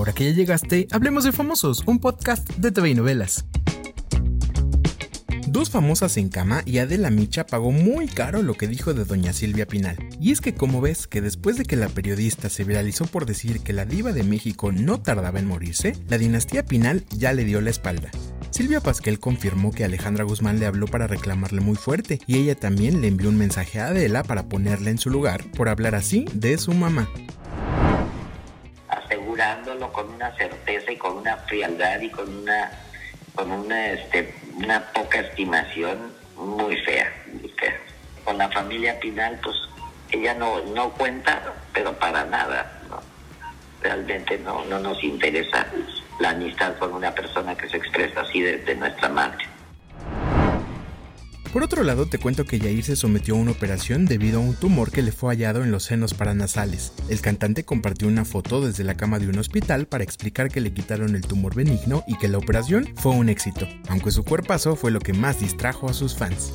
Ahora que ya llegaste, hablemos de Famosos, un podcast de TV y novelas. Dos famosas en cama y Adela Micha pagó muy caro lo que dijo de doña Silvia Pinal. Y es que como ves que después de que la periodista se viralizó por decir que la diva de México no tardaba en morirse, la dinastía Pinal ya le dio la espalda. Silvia Pasquel confirmó que Alejandra Guzmán le habló para reclamarle muy fuerte y ella también le envió un mensaje a Adela para ponerla en su lugar por hablar así de su mamá asegurándolo con una certeza y con una frialdad y con una con una este una poca estimación muy fea, Con la familia Pinal, pues ella no, no cuenta, pero para nada, Realmente no, no nos interesa la amistad con una persona que se expresa así de nuestra madre. Por otro lado, te cuento que Yair se sometió a una operación debido a un tumor que le fue hallado en los senos paranasales. El cantante compartió una foto desde la cama de un hospital para explicar que le quitaron el tumor benigno y que la operación fue un éxito, aunque su cuerpazo fue lo que más distrajo a sus fans.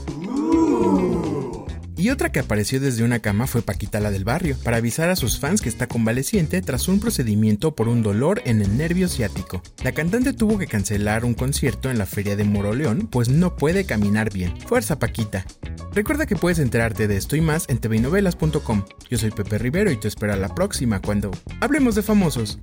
Y otra que apareció desde una cama fue Paquita la del barrio, para avisar a sus fans que está convaleciente tras un procedimiento por un dolor en el nervio ciático. La cantante tuvo que cancelar un concierto en la feria de Moroleón, pues no puede caminar bien. Fuerza Paquita. Recuerda que puedes enterarte de esto y más en tvnovelas.com. Yo soy Pepe Rivero y te espero a la próxima cuando hablemos de famosos.